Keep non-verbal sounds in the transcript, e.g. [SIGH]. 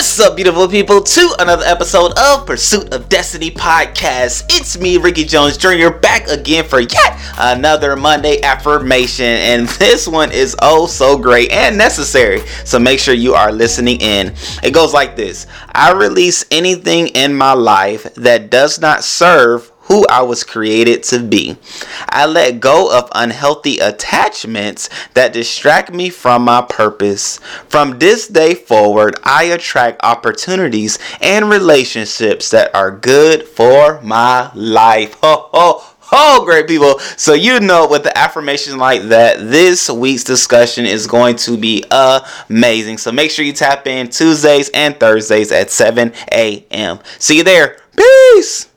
What's up, beautiful people, to another episode of Pursuit of Destiny podcast. It's me, Rickey Jones Jr., back again for yet another Monday affirmation. And [LAUGHS] this one is oh so great and necessary. So make sure you are listening in. It goes like this I release anything in my life that does not serve who I was created to be. I let go of unhealthy attachments that distract me from my purpose. From this day forward, I attract opportunities and relationships that are good for my life. Ho, ho, Oh, great people. So, you know, with the affirmation like that, this week's discussion is going to be amazing. So, make sure you tap in Tuesdays and Thursdays at 7 a.m. See you there. Peace.